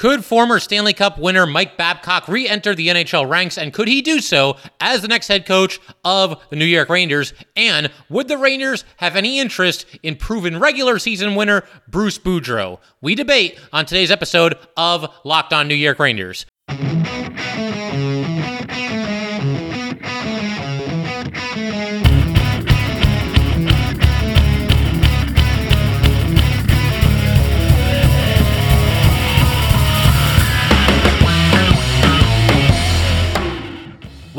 Could former Stanley Cup winner Mike Babcock re enter the NHL ranks, and could he do so as the next head coach of the New York Rangers? And would the Rangers have any interest in proven regular season winner Bruce Boudreau? We debate on today's episode of Locked On New York Rangers.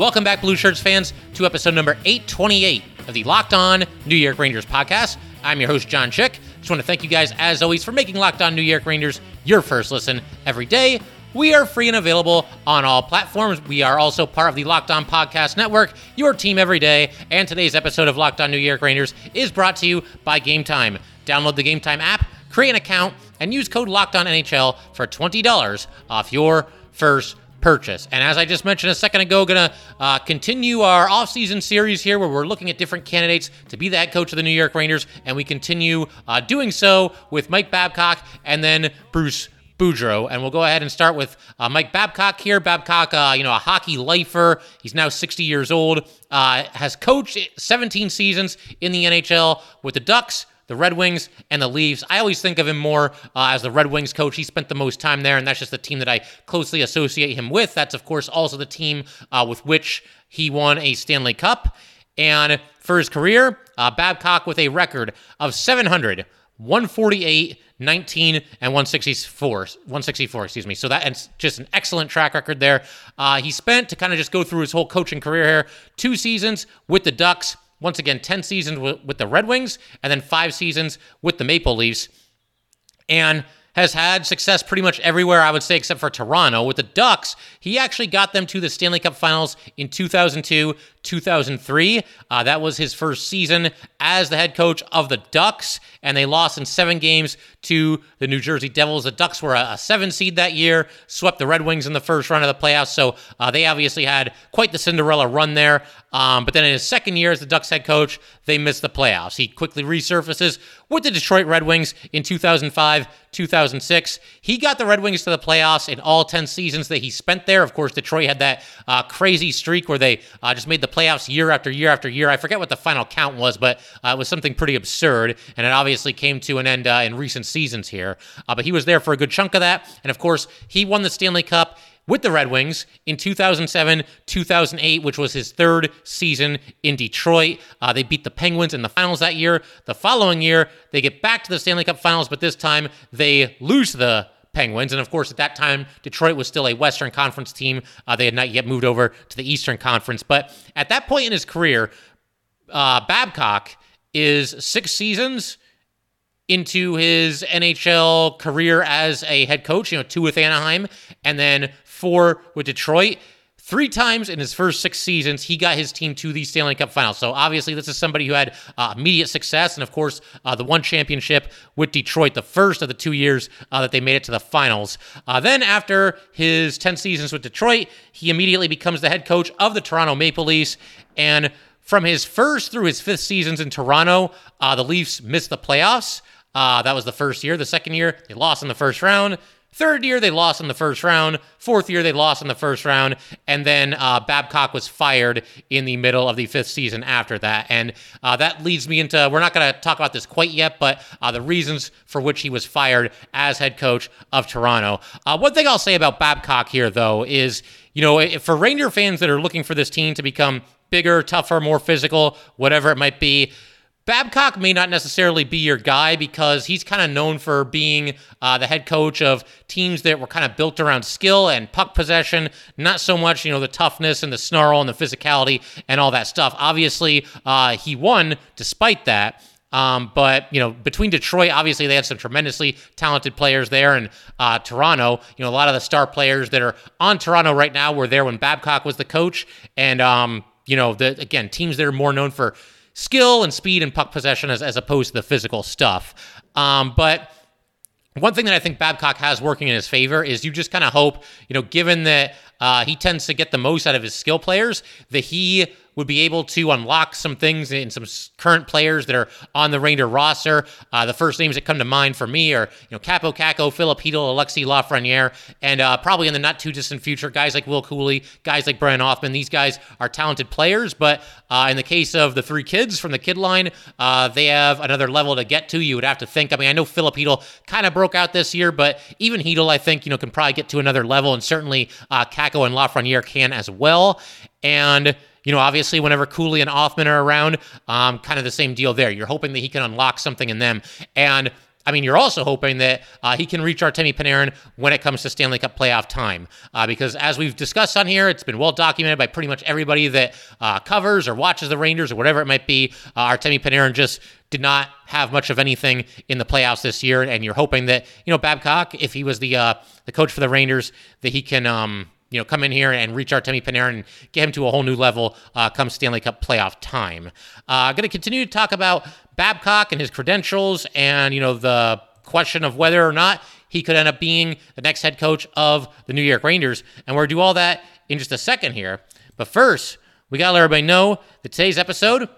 Welcome back, Blue Shirts fans, to episode number 828 of the Locked On New York Rangers podcast. I'm your host, John Chick. Just want to thank you guys, as always, for making Locked On New York Rangers your first listen every day. We are free and available on all platforms. We are also part of the Locked On Podcast Network, your team every day. And today's episode of Locked On New York Rangers is brought to you by Game Time. Download the Game Time app, create an account, and use code Locked On NHL for $20 off your first purchase. And as I just mentioned a second ago, going to uh, continue our offseason series here where we're looking at different candidates to be the head coach of the New York Rangers. And we continue uh, doing so with Mike Babcock and then Bruce Boudreau. And we'll go ahead and start with uh, Mike Babcock here. Babcock, uh, you know, a hockey lifer. He's now 60 years old, uh, has coached 17 seasons in the NHL with the Ducks the Red Wings and the Leafs. I always think of him more uh, as the Red Wings coach. He spent the most time there, and that's just the team that I closely associate him with. That's, of course, also the team uh, with which he won a Stanley Cup. And for his career, uh, Babcock with a record of 700, 148, 19 and 164 164 excuse me so that's just an excellent track record there uh, he spent to kind of just go through his whole coaching career here two seasons with the ducks once again, 10 seasons with, the Red Wings and then five seasons with the Maple Leafs. And has had success pretty much everywhere, I would say, except for Toronto. With the Ducks, he actually got them to the Stanley Cup Finals in 2002 2003. Uh, that was his first season as the head coach of the Ducks, and they lost in seven games to the New Jersey Devils. The Ducks were a, a seven seed that year, swept the Red Wings in the first round of the playoffs, so uh, they obviously had quite the Cinderella run there. Um, but then in his second year as the Ducks head coach, they missed the playoffs. He quickly resurfaces with the Detroit Red Wings in 2005, 2006. He got the Red Wings to the playoffs in all 10 seasons that he spent there. Of course, Detroit had that uh, crazy streak where they uh, just made the playoffs year after year after year. I forget what the final count was, but uh, it was something pretty absurd, and it obviously came to an end uh, in recent seasons here. Uh, but he was there for a good chunk of that, and of course, he won the Stanley Cup with the Red Wings in 2007 2008, which was his third season in Detroit. Uh, they beat the Penguins in the finals that year. The following year, they get back to the Stanley Cup finals, but this time they lose the Penguins. And of course, at that time, Detroit was still a Western Conference team. Uh, they had not yet moved over to the Eastern Conference. But at that point in his career, uh, Babcock is six seasons into his NHL career as a head coach, you know, two with Anaheim and then four with Detroit. Three times in his first six seasons, he got his team to the Stanley Cup Finals. So obviously, this is somebody who had uh, immediate success, and of course, uh, the one championship with Detroit, the first of the two years uh, that they made it to the finals. Uh, then, after his ten seasons with Detroit, he immediately becomes the head coach of the Toronto Maple Leafs, and from his first through his fifth seasons in Toronto, uh, the Leafs missed the playoffs. Uh, that was the first year. The second year, they lost in the first round. Third year, they lost in the first round. Fourth year, they lost in the first round. And then uh, Babcock was fired in the middle of the fifth season after that. And uh, that leads me into we're not going to talk about this quite yet, but uh, the reasons for which he was fired as head coach of Toronto. Uh, one thing I'll say about Babcock here, though, is you know, for Ranger fans that are looking for this team to become bigger, tougher, more physical, whatever it might be, Babcock may not necessarily be your guy because he's kind of known for being uh, the head coach of teams that were kind of built around skill and puck possession, not so much, you know, the toughness and the snarl and the physicality and all that stuff. Obviously, uh, he won despite that. Um, but you know, between Detroit, obviously they had some tremendously talented players there, and uh, Toronto, you know, a lot of the star players that are on Toronto right now were there when Babcock was the coach, and um, you know, the again teams that are more known for skill and speed and puck possession as, as opposed to the physical stuff. Um, but one thing that I think Babcock has working in his favor is you just kind of hope, you know, given that uh, he tends to get the most out of his skill players, that he would be able to unlock some things in some current players that are on the Ranger roster. Uh, the first names that come to mind for me are you know Kaapo Kakko, Filip Chytil, Alexis Lafreniere, and uh, probably in the not too distant future, guys like Will Cuylle, guys like Brennan Othmann. These guys are talented players, but uh, in the case of the three kids from the kid line, uh, they have another level to get to. You would have to think. I mean, I know Filip Chytil kind of broke out this year, but even Chytil, I think, you know, can probably get to another level, and certainly uh, Kakko and Lafreniere can as well. And you know, obviously, whenever Cuylle and Othmann are around, um, kind of the same deal there. You're hoping that he can unlock something in them. And I mean, you're also hoping that uh, he can reach Artemi Panarin when it comes to Stanley Cup playoff time. Uh, because as we've discussed on here, it's been well documented by pretty much everybody that uh, covers or watches the Rangers or whatever it might be. Uh, Artemi Panarin just did not have much of anything in the playoffs this year. And you're hoping that, you know, Babcock, if he was the uh, the coach for the Rangers, that he can. Um, you know, come in here and reach Artemi Panarin and get him to a whole new level uh, come Stanley Cup playoff time. Uh, going to continue to talk about Babcock and his credentials and, you know, the question of whether or not he could end up being the next head coach of the New York Rangers. And we're going to do all that in just a second here. But first, we got to let everybody know that today's episode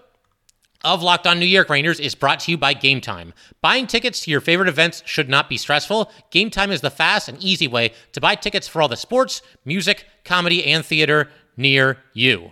of Locked On New York Rangers is brought to you by Game Time. Buying tickets to your favorite events should not be stressful. Game Time is the fast and easy way to buy tickets for all the sports, music, comedy, and theater near you.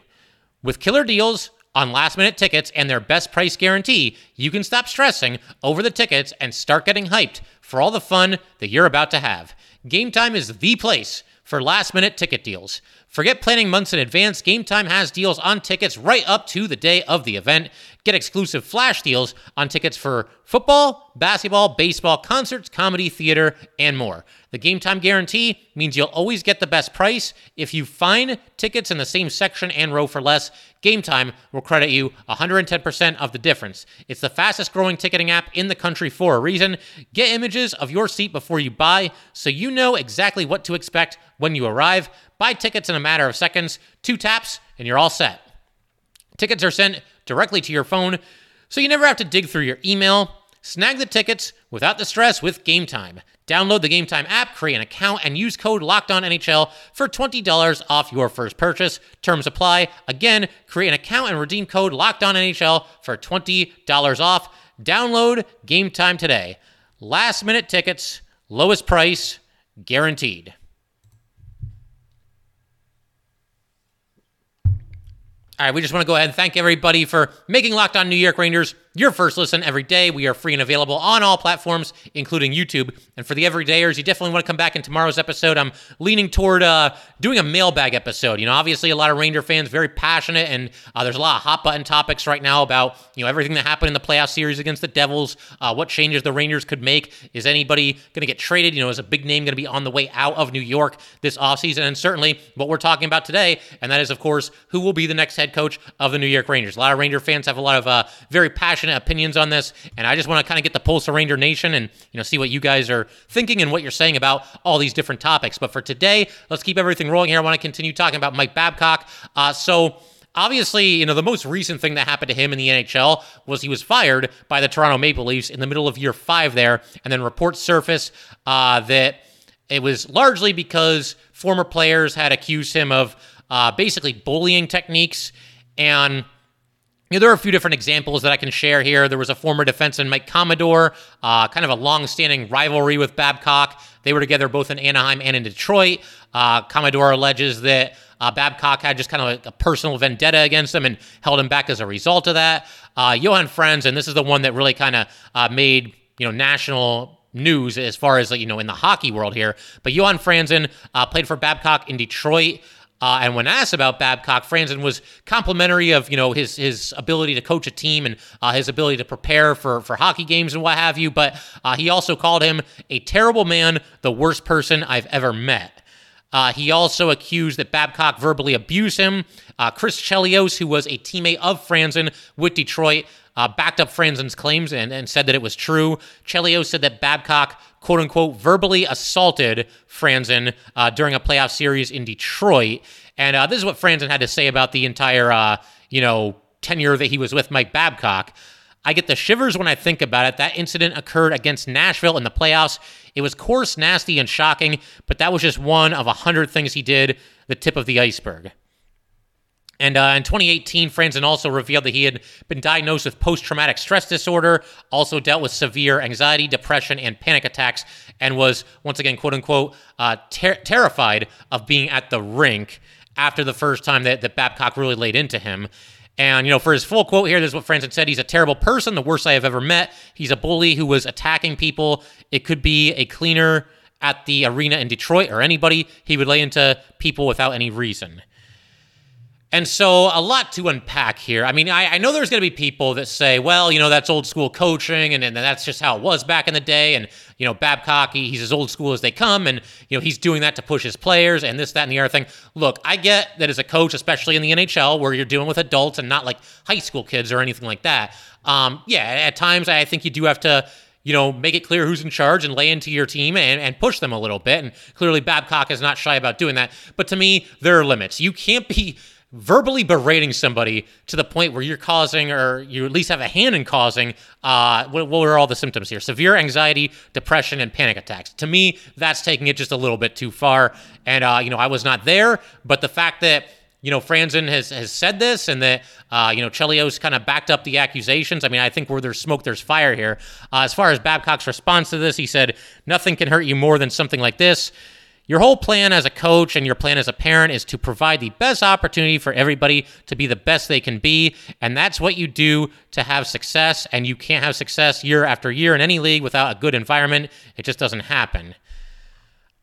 With killer deals on last minute tickets and their best price guarantee, you can stop stressing over the tickets and start getting hyped for all the fun that you're about to have. Game Time is the place for last minute ticket deals. Forget planning months in advance. Game Time has deals on tickets right up to the day of the event. Get exclusive flash deals on tickets for football, basketball, baseball, concerts, comedy, theater, and more. The Game Time guarantee means you'll always get the best price. If you find tickets in the same section and row for less, Game Time will credit you 110% of the difference. It's the fastest growing ticketing app in the country for a reason. Get images of your seat before you buy so you know exactly what to expect when you arrive. Buy tickets in a matter of seconds, two taps, and you're all set. Tickets are sent directly to your phone, so you never have to dig through your email. Snag the tickets without the stress with Game Time. Download the Game Time app, create an account, and use code LOCKEDONNHL for $20 off your first purchase. Terms apply. Again, create an account and redeem code LOCKEDONNHL for $20 off. Download Game Time today. Last minute tickets, lowest price, guaranteed. All right, we just want to go ahead and thank everybody for making Locked On New York Rangers your first listen every day. We are free and available on all platforms, including YouTube. And for the everydayers, you definitely want to come back in tomorrow's episode. I'm leaning toward uh, doing a mailbag episode. You know, obviously a lot of Ranger fans very passionate, and uh, there's a lot of hot button topics right now about you know everything that happened in the playoff series against the Devils. Uh, what changes the Rangers could make? Is anybody going to get traded? You know, is a big name going to be on the way out of New York this offseason? And certainly what we're talking about today, and that is of course who will be the next head coach of the New York Rangers. A lot of Ranger fans have a lot of uh, very passionate passionate opinions on this, and I just want to kind of get the pulse of Ranger Nation and you know see what you guys are thinking and what you're saying about all these different topics. But for today, let's keep everything rolling here. I want to continue talking about Mike Babcock. Uh, so obviously, you know, the most recent thing that happened to him in the NHL was he was fired by the Toronto Maple Leafs in the middle of year five there, and then reports surface uh, that it was largely because former players had accused him of uh, basically bullying techniques and you know, there are a few different examples that I can share here. There was a former defenseman, Mike Commodore, uh, kind of a long-standing rivalry with Babcock. They were together both in Anaheim and in Detroit. Uh, Commodore alleges that uh, Babcock had just kind of like a personal vendetta against him and held him back as a result of that. Uh, Johan Franz, and this is the one that really kind of uh, made you know national news as far as you know in the hockey world here. But Johan Franzen uh, played for Babcock in Detroit. Uh, and when asked about Babcock, Franzen was complimentary of you know his his ability to coach a team and uh, his ability to prepare for for hockey games and what have you. But uh, he also called him a terrible man, the worst person I've ever met. Uh, he also accused that Babcock verbally abused him. Uh, Chris Chelios, who was a teammate of Franzen with Detroit, uh, backed up Franzen's claims and, and said that it was true. Chelios said that Babcock quote unquote verbally assaulted Franzen uh, during a playoff series in Detroit. And uh, this is what Franzen had to say about the entire, uh, you know, tenure that he was with Mike Babcock. I get the shivers when I think about it. That incident occurred against Nashville in the playoffs. It was coarse, nasty, and shocking, but that was just one of a hundred things he did, the tip of the iceberg. And uh, in 2018, Franzen also revealed that he had been diagnosed with post traumatic stress disorder, also dealt with severe anxiety, depression, and panic attacks, and was, once again, quote unquote, uh, ter- terrified of being at the rink after the first time that, that Babcock really laid into him. And, you know, for his full quote here, this is what Franzen said. He's a terrible person, the worst I have ever met. He's a bully who was attacking people. It could be a cleaner at the arena in Detroit or anybody. He would lay into people without any reason. And so, a lot to unpack here. I mean, I, I know there's going to be people that say, well, you know, that's old school coaching, and, and that's just how it was back in the day. And, you know, Babcock, he, he's as old school as they come, and, you know, he's doing that to push his players and this, that, and the other thing. Look, I get that as a coach, especially in the NHL, where you're dealing with adults and not like high school kids or anything like that. Um, yeah, at times, I think you do have to you know, make it clear who's in charge and lay into your team and, and push them a little bit. And clearly, Babcock is not shy about doing that. But to me, there are limits. You can't be verbally berating somebody to the point where you're causing, or you at least have a hand in causing, uh, what, what are all the symptoms here? Severe anxiety, depression, and panic attacks. To me, that's taking it just a little bit too far. And, uh, you know, I was not there, but the fact that, you know, Franzen has, has said this and that, uh, you know, Chelios kind of backed up the accusations. I mean, I think where there's smoke, there's fire here. Uh, as far as Babcock's response to this, he said, nothing can hurt you more than something like this. Your whole plan as a coach and your plan as a parent is to provide the best opportunity for everybody to be the best they can be. And that's what you do to have success. And you can't have success year after year in any league without a good environment. It just doesn't happen.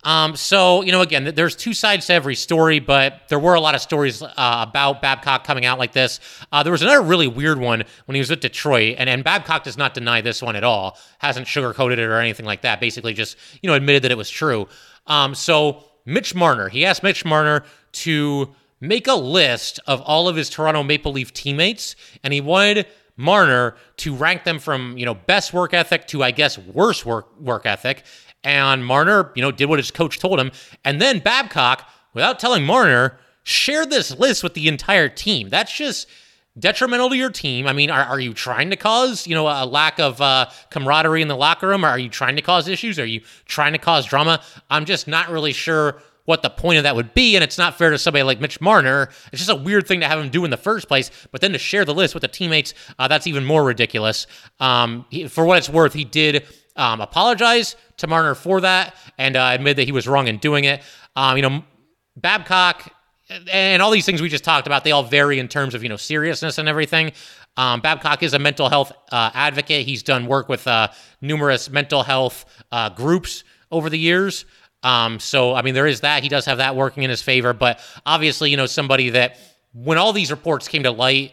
Um, so, you know, again, there's two sides to every story, but there were a lot of stories uh, about Babcock coming out like this. Uh, there was another really weird one when he was at Detroit, and, and Babcock does not deny this one at all, hasn't sugarcoated it or anything like that, basically just, you know, admitted that it was true. Um, so Mitch Marner, he asked Mitch Marner to make a list of all of his Toronto Maple Leaf teammates, and he wanted Marner to rank them from you know best work ethic to I guess worst work work ethic. And Marner, you know, did what his coach told him, and then Babcock, without telling Marner, shared this list with the entire team. That's just detrimental to your team. I mean, are, are you trying to cause, you know, a lack of uh, camaraderie in the locker room? Are you trying to cause issues? Are you trying to cause drama? I'm just not really sure what the point of that would be. And it's not fair to somebody like Mitch Marner. It's just a weird thing to have him do in the first place. But then to share the list with the teammates, uh, that's even more ridiculous. Um, he, for what it's worth, he did um, apologize to Marner for that and uh, admit that he was wrong in doing it. Um, you know, Babcock and all these things we just talked about, they all vary in terms of you know seriousness and everything. Um, Babcock is a mental health uh, advocate. He's done work with uh, numerous mental health uh, groups over the years. Um, so I mean, there is that. He does have that working in his favor. But obviously, you know, somebody that when all these reports came to light,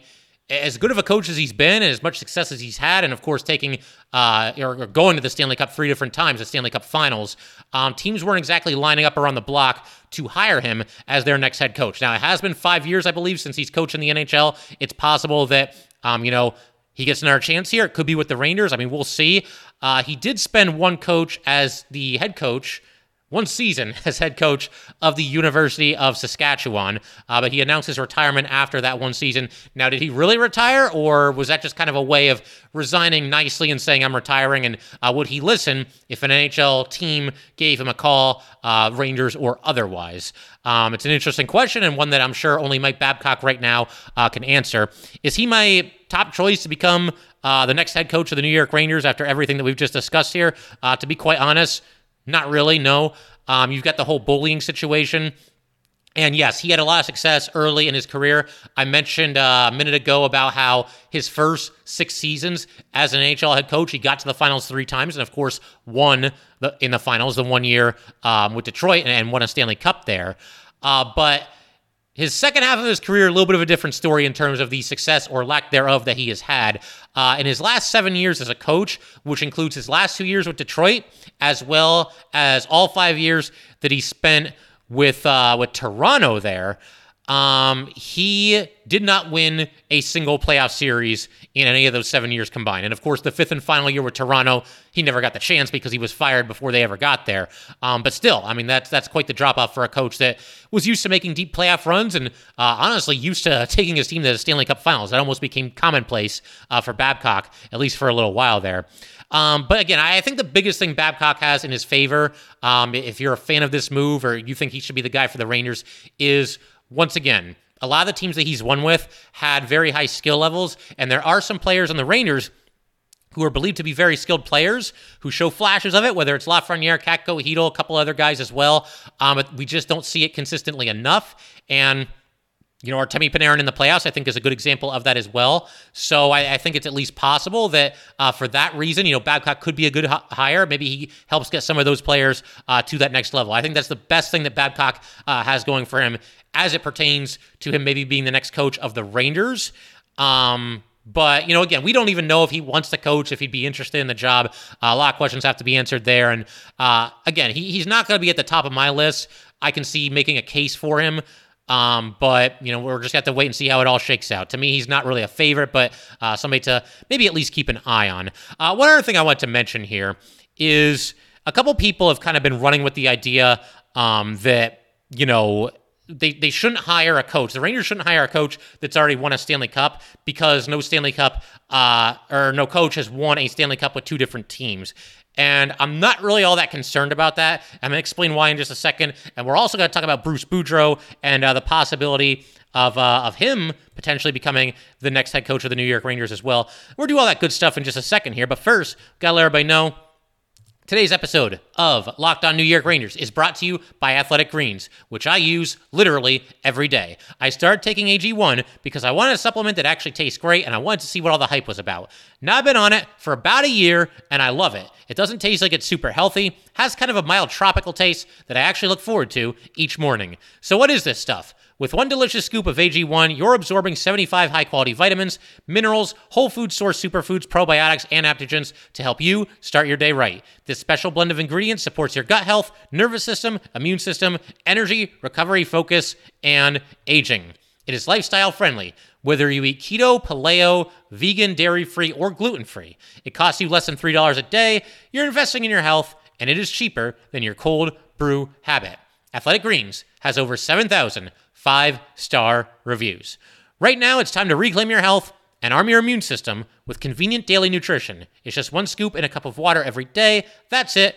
as good of a coach as he's been and as much success as he's had, and of course taking uh, or going to the Stanley Cup three different times, the Stanley Cup Finals, um, teams weren't exactly lining up around the block to hire him as their next head coach. Now it has been five years, I believe, since he's coached in the NHL. It's possible that um, you know he gets another chance here. It could be with the Rangers. I mean, we'll see. Uh, he did spend one coach as the head coach one season as head coach of the University of Saskatchewan, uh, but he announced his retirement after that one season. Now, did he really retire, or was that just kind of a way of resigning nicely and saying, I'm retiring? And uh, would he listen if an NHL team gave him a call, uh, Rangers or otherwise? Um, it's an interesting question and one that I'm sure only Mike Babcock right now uh, can answer. Is he my top choice to become uh, the next head coach of the New York Rangers after everything that we've just discussed here? Uh, to be quite honest, not really, no. Um, you've got the whole bullying situation. And yes, he had a lot of success early in his career. I mentioned uh, a minute ago about how his first six seasons as an NHL head coach, he got to the finals three times, and of course, won the, in the finals the one year um, with Detroit and, and, won a Stanley Cup there. Uh, but his second half of his career, a little bit of a different story in terms of the success or lack thereof that he has had. Uh, in his last seven years as a coach, which includes his last two years with Detroit, as well as all five years that he spent with uh, with Toronto there, um, he did not win a single playoff series in any of those seven years combined. And of course, the fifth and final year with Toronto, he never got the chance because he was fired before they ever got there. Um, but still, I mean, that's that's quite the drop off for a coach that was used to making deep playoff runs and uh, honestly used to taking his team to the Stanley Cup Finals. That almost became commonplace uh, for Babcock, at least for a little while there. Um, but again, I think the biggest thing Babcock has in his favor, um, if you're a fan of this move or you think he should be the guy for the Rangers, is once again, a lot of the teams that he's won with had very high skill levels, and there are some players on the Rangers who are believed to be very skilled players who show flashes of it, whether it's Lafreniere, Kakko, Chytil, a couple other guys as well. Um, but we just don't see it consistently enough. And you know, Artemi Panarin in the playoffs, I think, is a good example of that as well. So I, I think it's at least possible that uh, for that reason, you know, Babcock could be a good h- hire. Maybe he helps get some of those players uh, to that next level. I think that's the best thing that Babcock uh, has going for him as it pertains to him maybe being the next coach of the Rangers. Um, but, you know, again, we don't even know if he wants to coach, if he'd be interested in the job. Uh, a lot of questions have to be answered there. And uh, again, he, he's not going to be at the top of my list. I can see making a case for him. Um, but you know, we're just got to wait and see how it all shakes out. To me, he's not really a favorite, but uh, somebody to maybe at least keep an eye on. Uh, one other thing I want to mention here is a couple people have kind of been running with the idea um, that you know they, they shouldn't hire a coach. The Rangers shouldn't hire a coach that's already won a Stanley Cup because no Stanley Cup uh, or no coach has won a Stanley Cup with two different teams. And I'm not really all that concerned about that. I'm going to explain why in just a second. And we're also going to talk about Bruce Boudreau and uh, the possibility of, uh, of him potentially becoming the next head coach of the New York Rangers as well. We'll do all that good stuff in just a second here. But first, got to let everybody know Today's episode of Locked On New York Rangers is brought to you by Athletic Greens, which I use literally every day. I started taking AG1 because I wanted a supplement that actually tastes great and I wanted to see what all the hype was about. Now I've been on it for about a year and I love it. It doesn't taste like it's super healthy, has kind of a mild tropical taste that I actually look forward to each morning. So, what is this stuff? With one delicious scoop of AG1, you're absorbing 75 high quality vitamins, minerals, whole food source superfoods, probiotics, and adaptogens to help you start your day right. This special blend of ingredients supports your gut health, nervous system, immune system, energy, recovery, focus, and aging. It is lifestyle friendly. Whether you eat keto, paleo, vegan, dairy free, or gluten free, it costs you less than $3 a day. You're investing in your health, and it is cheaper than your cold brew habit. Athletic Greens has over 7,000 five star reviews. Right now, it's time to reclaim your health and arm your immune system with convenient daily nutrition. It's just one scoop in a cup of water every day. That's it.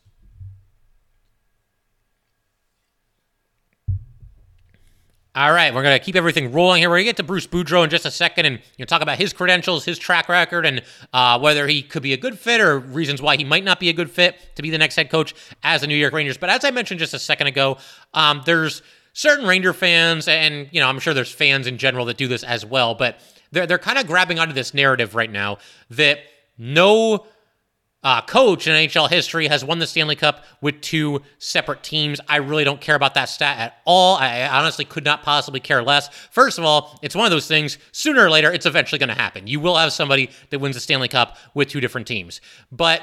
All right, we're going to keep everything rolling here. We're going to get to Bruce Boudreau in just a second and you know, talk about his credentials, his track record, and uh, whether he could be a good fit or reasons why he might not be a good fit to be the next head coach as the New York Rangers. But as I mentioned just a second ago, um, there's certain Ranger fans, and you know, I'm sure there's fans in general that do this as well, but they're they're kind of grabbing onto this narrative right now that no uh, coach in NHL history has won the Stanley Cup with two separate teams. I really don't care about that stat at all. I honestly could not possibly care less. First of all, it's one of those things, sooner or later, it's eventually going to happen. You will have somebody that wins the Stanley Cup with two different teams. But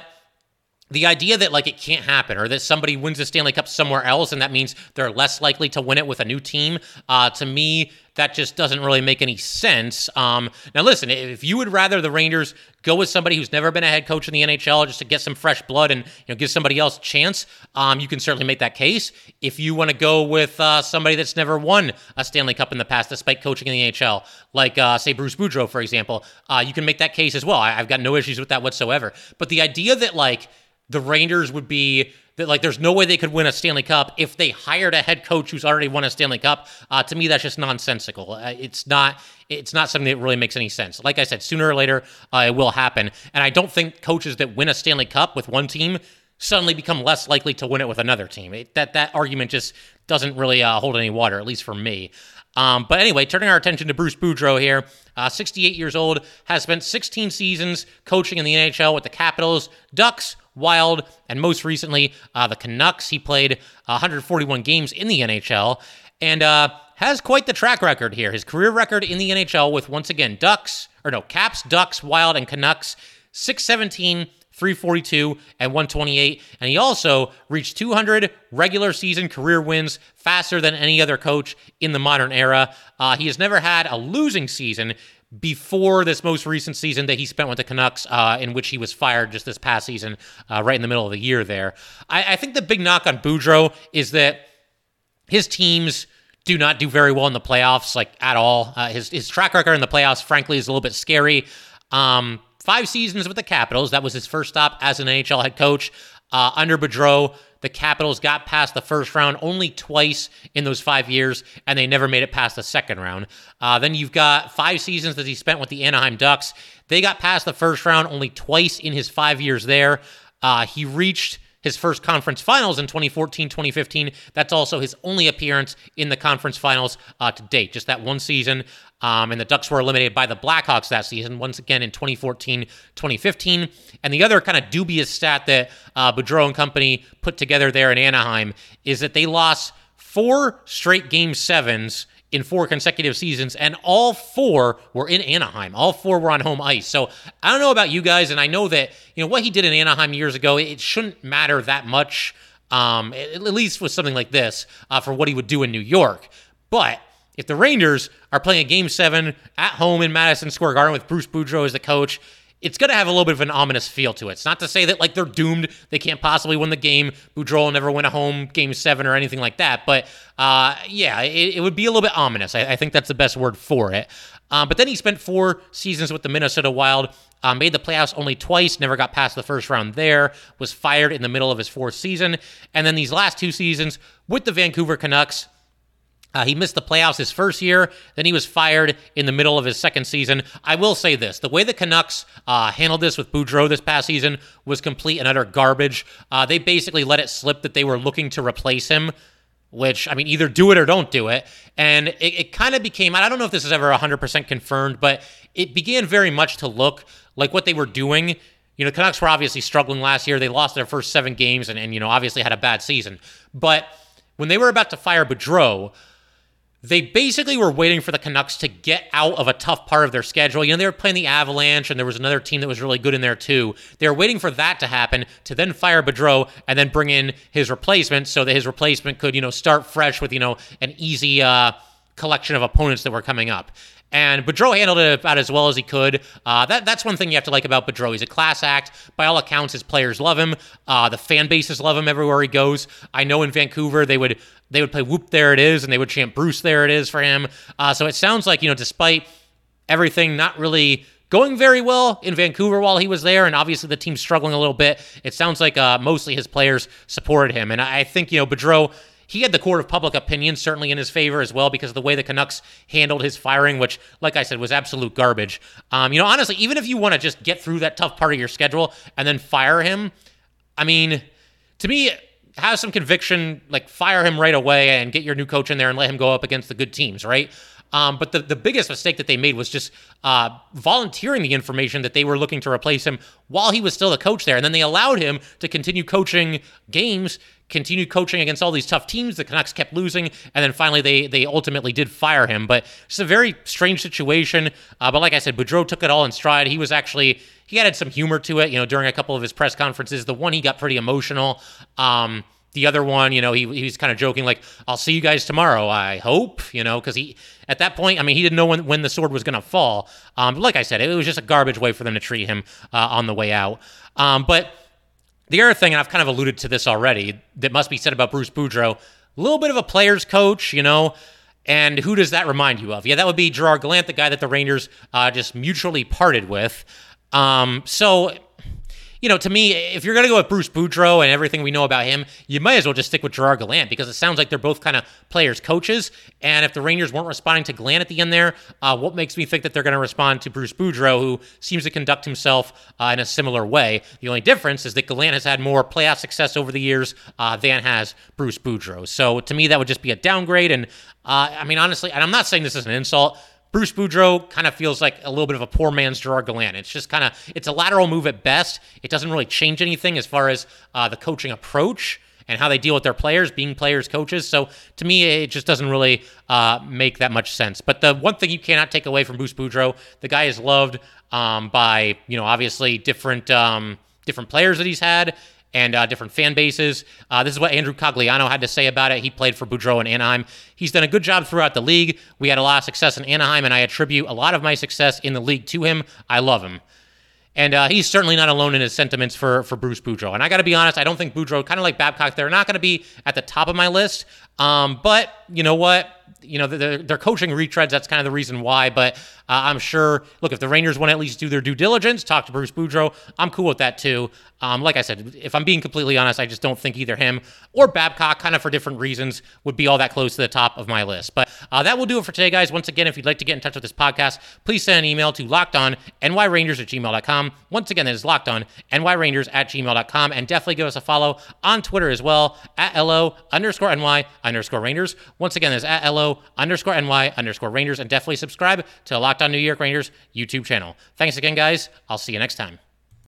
the idea that like it can't happen or that somebody wins the Stanley Cup somewhere else and that means they're less likely to win it with a new team, uh, to me, that just doesn't really make any sense. Um, now, listen, if you would rather the Rangers go with somebody who's never been a head coach in the NHL just to get some fresh blood and you know give somebody else a chance, um, you can certainly make that case. If you want to go with uh, somebody that's never won a Stanley Cup in the past, despite coaching in the NHL, like uh, say Bruce Boudreau, for example, uh, you can make that case as well. I- I've got no issues with that whatsoever. But the idea that like the Rangers would be that like there's no way they could win a Stanley Cup if they hired a head coach who's already won a Stanley Cup. Uh, to me, that's just nonsensical. Uh, it's not. It's not something that really makes any sense. Like I said, sooner or later uh, it will happen, and I don't think coaches that win a Stanley Cup with one team suddenly become less likely to win it with another team. It, that that argument just doesn't really uh, hold any water, at least for me. Um, but anyway, turning our attention to Bruce Boudreau here, uh, 68 years old, has spent 16 seasons coaching in the NHL with the Capitals, Ducks, Wild, and most recently uh, the Canucks. He played 141 games in the NHL and uh, has quite the track record here. His career record in the NHL with once again Ducks or no Caps, Ducks, Wild, and Canucks. 617, 342, and 128. And he also reached 200 regular season career wins faster than any other coach in the modern era. Uh, he has never had a losing season, before this most recent season that he spent with the Canucks, uh, in which he was fired just this past season, uh, right in the middle of the year there. I, I think the big knock on Boudreau is that his teams do not do very well in the playoffs, like at all. Uh, his, his track record in the playoffs, frankly, is a little bit scary. Um, five seasons with the Capitals. That was his first stop as an NHL head coach. Uh, under Boudreau, the Capitals got past the first round only twice in those five years, and they never made it past the second round. Uh, then you've got five seasons that he spent with the Anaheim Ducks. They got past the first round only twice in his five years there. Uh, he reached his first conference finals in 2014 2015. That's also his only appearance in the conference finals uh, to date, just that one season. Um, and the Ducks were eliminated by the Blackhawks that season, once again in 2014 2015. And the other kind of dubious stat that uh, Boudreau and company put together there in Anaheim is that they lost four straight game sevens in four consecutive seasons, and all four were in Anaheim. All four were on home ice. So I don't know about you guys, and I know that you know what he did in Anaheim years ago. It shouldn't matter that much, um, at least with something like this, uh, for what he would do in New York. But if the Rangers are playing a game seven at home in Madison Square Garden with Bruce Boudreau as the coach, it's going to have a little bit of an ominous feel to it. It's not to say that like they're doomed, they can't possibly win the game. Boudreau will never win a home game seven or anything like that. But uh, yeah, it, it, would be a little bit ominous. I, I, think that's the best word for it. Um, but then he spent four seasons with the Minnesota Wild, uh, made the playoffs only twice, never got past the first round there, was fired in the middle of his fourth season. And then these last two seasons with the Vancouver Canucks, uh, he missed the playoffs his first year. Then he was fired in the middle of his second season. I will say this: the way the Canucks uh, handled this with Boudreau this past season was complete and utter garbage. Uh, they basically let it slip that they were looking to replace him. Which I mean, either do it or don't do it. And it, it kind of became. I don't know if this is ever 100% confirmed, but it began very much to look like what they were doing you know, Canucks were obviously struggling last year. They lost their first seven games and, and, you know, obviously had a bad season. But when they were about to fire Boudreau, they basically were waiting for the Canucks to get out of a tough part of their schedule. You know, they were playing the Avalanche, and there was another team that was really good in there too. They were waiting for that to happen to then fire Boudreau and then bring in his replacement so that his replacement could, you know, start fresh with, you know, an easy uh, collection of opponents that were coming up. And Boudreau handled it about as well as he could. Uh, that, that's one thing you have to like about Boudreau. He's a class act. By all accounts, his players love him. Uh, the fan bases love him everywhere he goes. I know in Vancouver they would they would play "Whoop There It Is" and they would chant "Bruce There It Is" for him. Uh, so it sounds like you know, despite everything not really going very well in Vancouver while he was there, and obviously the team's struggling a little bit. It sounds like uh, mostly his players supported him, and I think you know Boudreau he had the court of public opinion certainly in his favor as well because of the way the Canucks handled his firing, which, like I said, was absolute garbage. Um, you know, honestly, even if you want to just get through that tough part of your schedule and then fire him, I mean, to me, have some conviction, like fire him right away and get your new coach in there and let him go up against the good teams, right? Um, but the, the biggest mistake that they made was just uh, volunteering the information that they were looking to replace him while he was still the coach there. And then they allowed him to continue coaching games, continue coaching against all these tough teams. The Canucks kept losing. And then finally, they, they ultimately did fire him. But it's a very strange situation. Uh, but like I said, Boudreau took it all in stride. He was actually, he added some humor to it, you know, during a couple of his press conferences. The one he got pretty emotional. Um, the other one, you know, he, he was kind of joking, like, I'll see you guys tomorrow, I hope, you know, because he, at that point, I mean, he didn't know when, when the sword was going to fall. Um, like I said, it was just a garbage way for them to treat him uh, on the way out. Um, but the other thing, and I've kind of alluded to this already, that must be said about Bruce Boudreau, a little bit of a player's coach, you know, and who does that remind you of? Yeah, that would be Gerard Gallant, the guy that the Rangers uh, just mutually parted with. Um, so you know, to me, if you're going to go with Bruce Boudreau and everything we know about him, you might as well just stick with Gerard Gallant because it sounds like they're both kind of players, coaches. And if the Rangers weren't responding to Gallant at the end there, uh, what makes me think that they're going to respond to Bruce Boudreau, who seems to conduct himself uh, in a similar way? The only difference is that Gallant has had more playoff success over the years uh, than has Bruce Boudreau. So to me, that would just be a downgrade. And uh, I mean, honestly, and I'm not saying this is an insult. Bruce Boudreau kind of feels like a little bit of a poor man's Gerard Gallant. It's just kind of it's a lateral move at best. It doesn't really change anything as far as uh, the coaching approach and how they deal with their players, being players, coaches. So to me, it just doesn't really uh, make that much sense. But the one thing you cannot take away from Bruce Boudreau, the guy is loved um, by you know obviously different um, different players that he's had and uh, different fan bases. Uh, this is what Andrew Cogliano had to say about it. He played for Boudreau in Anaheim. He's done a good job throughout the league. We had a lot of success in Anaheim, and I attribute a lot of my success in the league to him. I love him. And uh, he's certainly not alone in his sentiments for for Bruce Boudreau. And I got to be honest, I don't think Boudreau, kind of like Babcock, they're not going to be at the top of my list. Um, but you know what? You know, they're, they're coaching retreads. That's kind of the reason why. But uh, I'm sure, look, if the Rangers want to at least do their due diligence, talk to Bruce Boudreau, I'm cool with that too. Um, like I said, if I'm being completely honest, I just don't think either him or Babcock, kind of for different reasons, would be all that close to the top of my list. But uh, that will do it for today, guys. Once again, if you'd like to get in touch with this podcast, please send an email to lockedonnyrangers at gmail.com. Once again, that is lockedonnyrangers at gmail.com. And definitely give us a follow on Twitter as well at LO underscore NY underscore Rangers. Once again, that's at LO underscore NY underscore Rangers. And definitely subscribe to Locked On New York Rangers YouTube channel. Thanks again, guys. I'll see you next time.